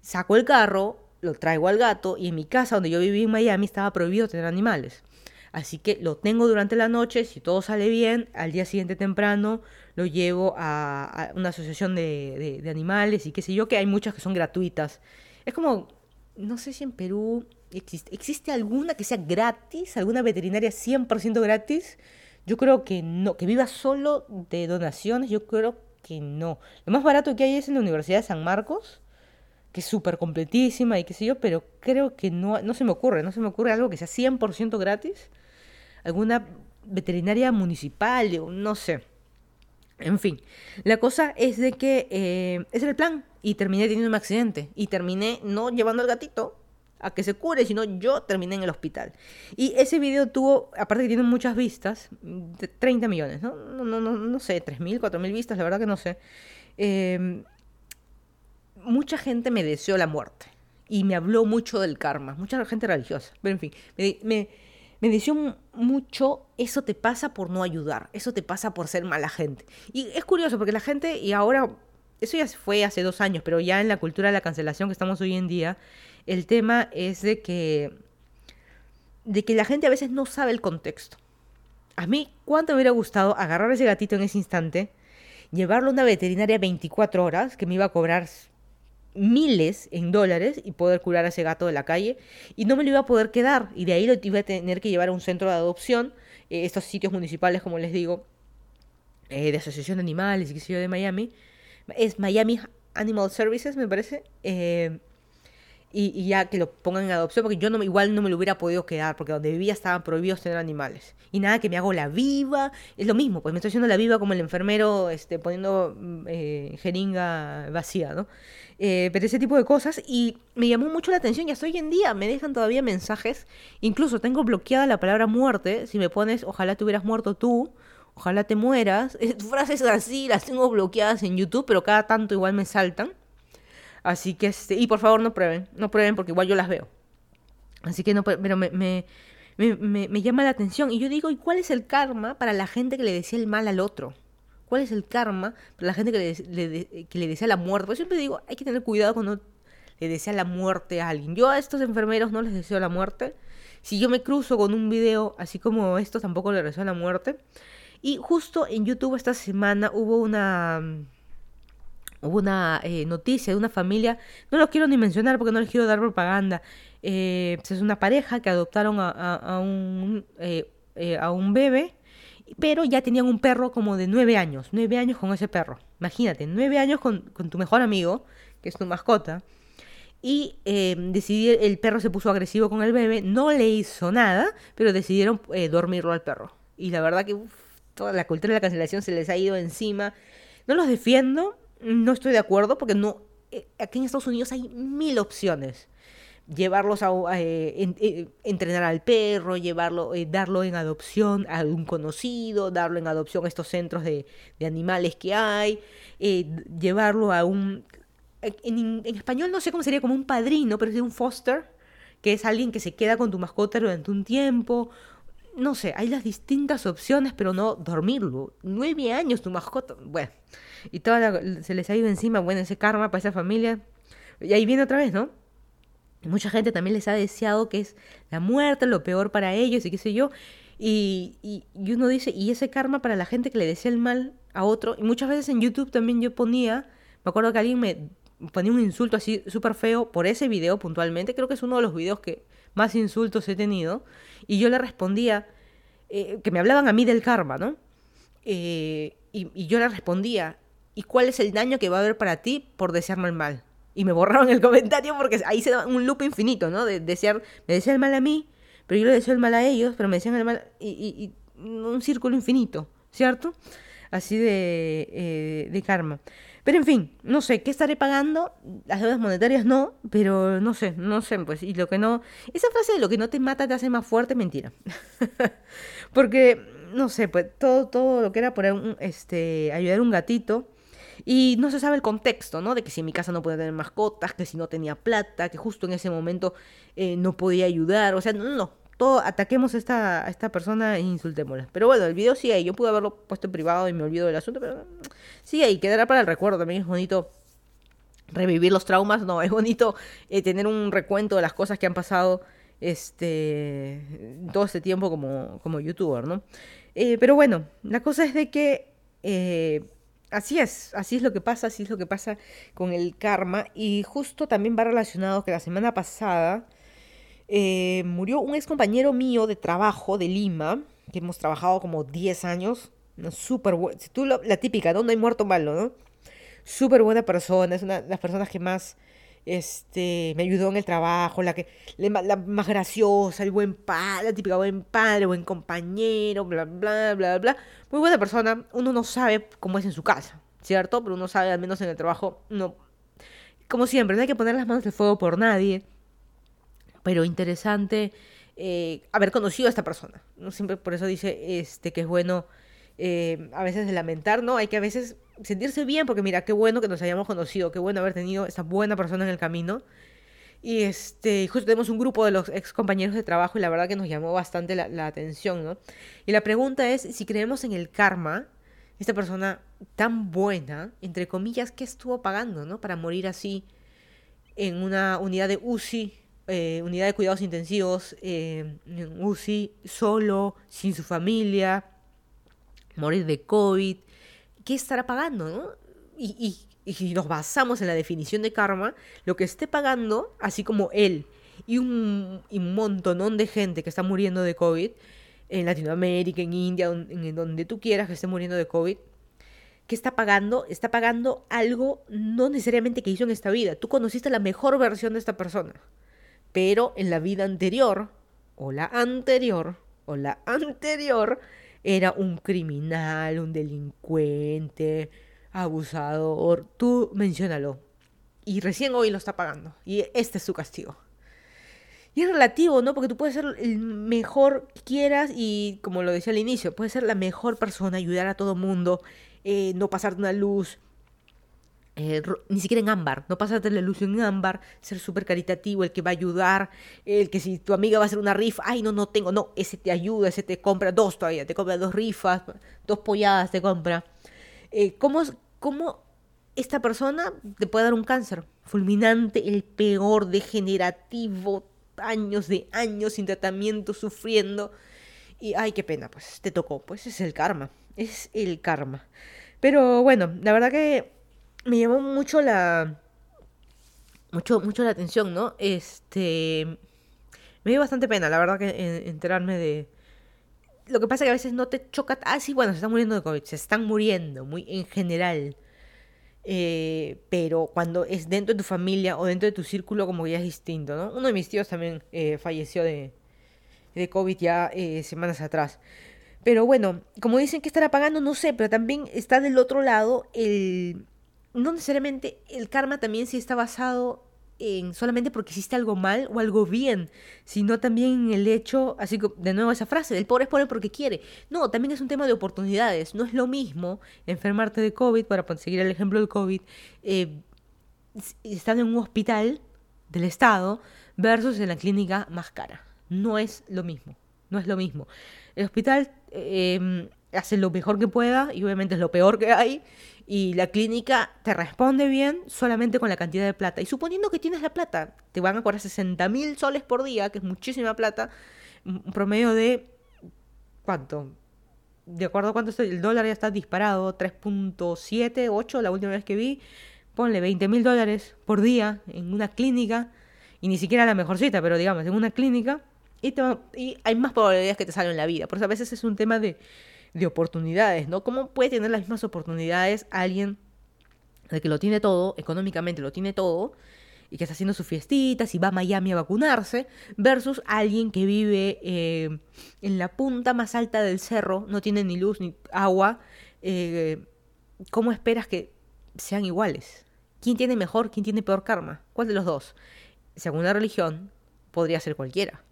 saco el carro, lo traigo al gato y en mi casa donde yo viví en Miami estaba prohibido tener animales. Así que lo tengo durante la noche, si todo sale bien, al día siguiente temprano lo llevo a, una asociación de, animales y qué sé yo, que hay muchas que son gratuitas. Es como, no sé si en Perú existe, ¿existe alguna que sea gratis, alguna veterinaria 100% gratis. Yo creo que no, que viva solo de donaciones, yo creo que no. Lo más barato que hay es en la Universidad de San Marcos, que es súper completísima y qué sé yo, pero creo que no, no se me ocurre, no se me ocurre algo que sea 100% gratis. Alguna veterinaria municipal, no sé. En fin, la cosa es de que eh, ese era el plan y terminé teniendo un accidente y terminé no llevando al gatito a que se cure, sino yo terminé en el hospital. Y ese video tuvo, aparte que tiene muchas vistas, de 30 millones, ¿no? No, no, no, no sé, 3.000, 4.000 vistas, la verdad que no sé. Eh, mucha gente me deseó la muerte y me habló mucho del karma, mucha gente religiosa, pero en fin, me, deseó mucho, eso te pasa por no ayudar, eso te pasa por ser mala gente. Y es curioso porque la gente, y ahora, eso ya fue hace dos años, pero ya en la cultura de la cancelación que estamos hoy en día, el tema es de que, de que la gente a veces no sabe el contexto. A mí, ¿cuánto me hubiera gustado agarrar ese gatito en ese instante, llevarlo a una veterinaria 24 horas, que me iba a cobrar miles en dólares y poder curar a ese gato de la calle y no me lo iba a poder quedar y de ahí lo iba a tener que llevar a un centro de adopción, eh, estos sitios municipales como les digo, eh, de asociación de animales y qué sé yo de Miami, es Miami Animal Services me parece, eh, y, ya que lo pongan en adopción, porque yo no, igual no me lo hubiera podido quedar, porque donde vivía estaban prohibidos tener animales. Y nada, que me hago la viva, es lo mismo, pues me estoy haciendo la viva como el enfermero este, poniendo mm, eh, jeringa vacía, ¿no? Eh, pero ese tipo de cosas, y me llamó mucho la atención, y hasta hoy en día me dejan todavía mensajes, incluso tengo bloqueada la palabra muerte, si me pones, ojalá te hubieras muerto tú, ojalá te mueras, frases así las tengo bloqueadas en YouTube, pero cada tanto igual me saltan. Así que, este, y por favor no prueben, no prueben porque igual yo las veo. Así que no, pero me, me, me, me, llama la atención. Y yo digo, ¿y cuál es el karma para la gente que le decía el mal al otro? ¿Cuál es el karma para la gente que le, que le desea la muerte? Yo siempre digo, hay que tener cuidado cuando le desea la muerte a alguien. Yo a estos enfermeros no les deseo la muerte. Si yo me cruzo con un video así como estos, tampoco les deseo la muerte. Y justo en YouTube esta semana hubo una hubo una eh, noticia de una familia, no lo quiero ni mencionar porque no les quiero dar propaganda, eh, pues, es una pareja que adoptaron a, un, eh, a un bebé, pero ya tenían un perro como de nueve años, nueve años con ese perro. Imagínate, nueve años con, tu mejor amigo, que es tu mascota, y decidí, el perro se puso agresivo con el bebé, no le hizo nada, pero decidieron dormirlo al perro. Y la verdad que toda la cultura de la cancelación se les ha ido encima. No los defiendo, no estoy de acuerdo porque no eh, aquí en Estados Unidos hay mil opciones llevarlos a, eh, eh, entrenar al perro, llevarlo, darlo en adopción a un conocido, darlo en adopción a estos centros de, animales que hay, llevarlo a un en, en, español no sé cómo sería como un padrino, pero es un foster, que es alguien que se queda con tu mascota durante un tiempo. No sé, hay las distintas opciones, pero no dormirlo. Nueve años tu mascota, bueno, y toda se les ha ido encima, bueno, ese karma para esa familia. Y ahí viene otra vez, ¿no? Mucha gente también les ha deseado que es la muerte, lo peor para ellos y qué sé yo. Y, y, y, uno dice, y ese karma para la gente que le desea el mal a otro. Y muchas veces en YouTube también yo ponía, me acuerdo que alguien me ponía un insulto así súper feo por ese video puntualmente. Creo que es uno de los videos que más insultos he tenido. Y yo le respondía, eh, que me hablaban a mí del karma, ¿no? Eh, y, yo le respondía, ¿y cuál es el daño que va a haber para ti por desearme el mal? Y me borraron el comentario porque ahí se da un loop infinito, ¿no? De desear, me decía el mal a mí, pero yo le deseo el mal a ellos, pero me decían el mal, y un círculo infinito, ¿cierto? Así de, eh, de karma. Pero en fin, no sé, ¿qué estaré pagando? Las deudas monetarias no, pero no sé, no sé, pues, y lo que no... Esa frase de lo que no te mata te hace más fuerte, mentira. Porque, no sé, pues todo, todo lo que era por este, ayudar a un gatito, y no se sabe el contexto, ¿no? De que si en mi casa no podía tener mascotas, que si no tenía plata, que justo en ese momento eh, no podía ayudar, o sea, no, no, todo, ataquemos a esta, esta persona e insultémosla. Pero bueno, el video sigue ahí. Yo pude haberlo puesto en privado y me olvido del asunto, pero sigue ahí. Quedará para el recuerdo. También es bonito revivir los traumas. No, es bonito eh, tener un recuento de las cosas que han pasado este todo este tiempo como, como youtuber, ¿no? Eh, pero bueno, la cosa es de que eh, así es, así es lo que pasa, así es lo que pasa con el karma. Y justo también va relacionado que la semana pasada eh, murió un ex compañero mío de trabajo de Lima, que hemos trabajado como 10 años. Súper buena, la, típica, ¿no? Hay muerto malo, ¿no? Súper buena persona, es una de las personas que más este, me ayudó en el trabajo, la, que, la, más graciosa, el buen padre, la típica buen padre, buen compañero, bla, bla, bla, bla. Muy buena persona. Uno no sabe cómo es en su casa, ¿cierto? Pero uno sabe, al menos en el trabajo, no. Como siempre, no hay que poner las manos de fuego por nadie pero interesante eh, haber conocido a esta persona. ¿no? Siempre por eso dice este, que es bueno eh, a veces lamentar, ¿no? Hay que a veces sentirse bien porque mira, qué bueno que nos hayamos conocido, qué bueno haber tenido esta buena persona en el camino. Y este, justo tenemos un grupo de los ex compañeros de trabajo y la verdad que nos llamó bastante la, la atención, ¿no? Y la pregunta es si creemos en el karma, esta persona tan buena, entre comillas, ¿qué estuvo pagando, ¿no? Para morir así en una unidad de UCI eh, unidad de cuidados intensivos, eh, UCI, solo, sin su familia, morir de COVID. ¿Qué estará pagando? y, si nos basamos en la definición de karma, lo que esté pagando, así como él y un, y un montonón de gente que está muriendo de COVID, en Latinoamérica, en India, en donde tú quieras que esté muriendo de COVID, ¿qué está pagando? Está pagando algo no necesariamente que hizo en esta vida. Tú conociste la mejor versión de esta persona pero en la vida anterior, o la anterior, o la anterior, era un criminal, un delincuente, abusador, tú menciónalo. Y recién hoy lo está pagando. Y este es su castigo. Y es relativo, ¿no? Porque tú puedes ser el mejor que quieras y, como lo decía al inicio, puedes ser la mejor persona, ayudar a todo mundo, eh, no pasarte una luz, eh, ni siquiera en ámbar, no pasarte la ilusión en ámbar, ser súper caritativo, el que va a ayudar, el que si tu amiga va a hacer una rifa, ay, no, no tengo, no, ese te ayuda, ese te compra dos todavía, te compra dos rifas, dos polladas te compra. Eh, ¿cómo, ¿Cómo esta persona te puede dar un cáncer fulminante, el peor, degenerativo, años de años sin tratamiento, sufriendo? Y, ay, qué pena, pues te tocó, pues es el karma, es el karma. Pero bueno, la verdad que me llamó mucho la mucho mucho la atención, ¿no? Este me dio bastante pena, la verdad que enterarme de lo que pasa es que a veces no te choca, ah, sí, bueno, se están muriendo de COVID, se están muriendo, muy en general. Eh, pero cuando es dentro de tu familia o dentro de tu círculo, como que ya es distinto, ¿no? Uno de mis tíos también eh, falleció de, de COVID ya eh, semanas atrás. Pero bueno, como dicen que estará pagando, no sé, pero también está del otro lado el, no necesariamente el karma también sí está basado en solamente porque hiciste algo mal o algo bien, sino también en el hecho, así que de nuevo esa frase, el pobre es pobre porque quiere. No, también es un tema de oportunidades. No es lo mismo enfermarte de COVID, para seguir el ejemplo del COVID, eh, estando en un hospital del Estado versus en la clínica más cara. No es lo mismo. no es lo mismo. El hospital eh, hace lo mejor que pueda y obviamente es lo peor que hay y la clínica te responde bien solamente con la cantidad de plata. Y suponiendo que tienes la plata, te van a cobrar 60 mil soles por día, que es muchísima plata, un promedio de... ¿Cuánto? De acuerdo a cuánto está, el dólar ya está disparado, 3.7, 8 la última vez que vi. Ponle 20 mil dólares por día en una clínica, y ni siquiera la mejor cita, pero digamos, en una clínica, y, y hay más probabilidades que te salgan en la vida. Por eso a veces es un tema de de oportunidades, ¿no? ¿Cómo puede tener las mismas oportunidades alguien de que lo tiene todo, económicamente lo tiene todo, y que está haciendo sus fiestitas y va a Miami a vacunarse, versus alguien que vive eh, en la punta más alta del cerro, no tiene ni luz ni agua? Eh, ¿Cómo esperas que sean iguales? ¿Quién tiene mejor, quién tiene peor karma? ¿Cuál de los dos? Según la religión, podría ser cualquiera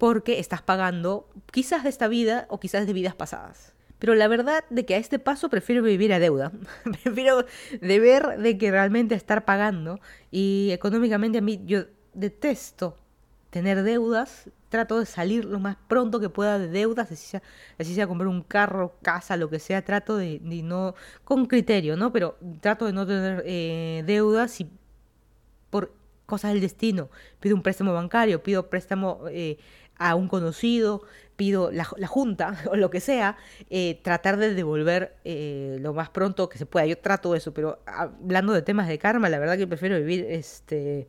porque estás pagando quizás de esta vida o quizás de vidas pasadas. Pero la verdad de que a este paso prefiero vivir a deuda. prefiero deber de que realmente estar pagando. Y económicamente a mí yo detesto tener deudas. Trato de salir lo más pronto que pueda de deudas, así sea, así sea comprar un carro, casa, lo que sea. Trato de, no, con criterio, ¿no? Pero trato de no tener eh, deudas y por cosas del destino. Pido un préstamo bancario, pido préstamo eh, a un conocido, pido la, junta o lo que sea, eh, tratar de devolver eh, lo más pronto que se pueda. Yo trato eso, pero hablando de temas de karma, la verdad que prefiero vivir este,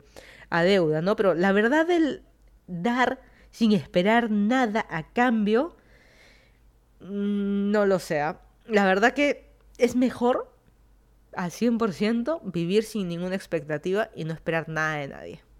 a deuda, ¿no? Pero la verdad del dar sin esperar nada a cambio, mm, no lo sé. ¿ah? La verdad que es mejor al 100% vivir sin ninguna expectativa y no esperar nada de nadie.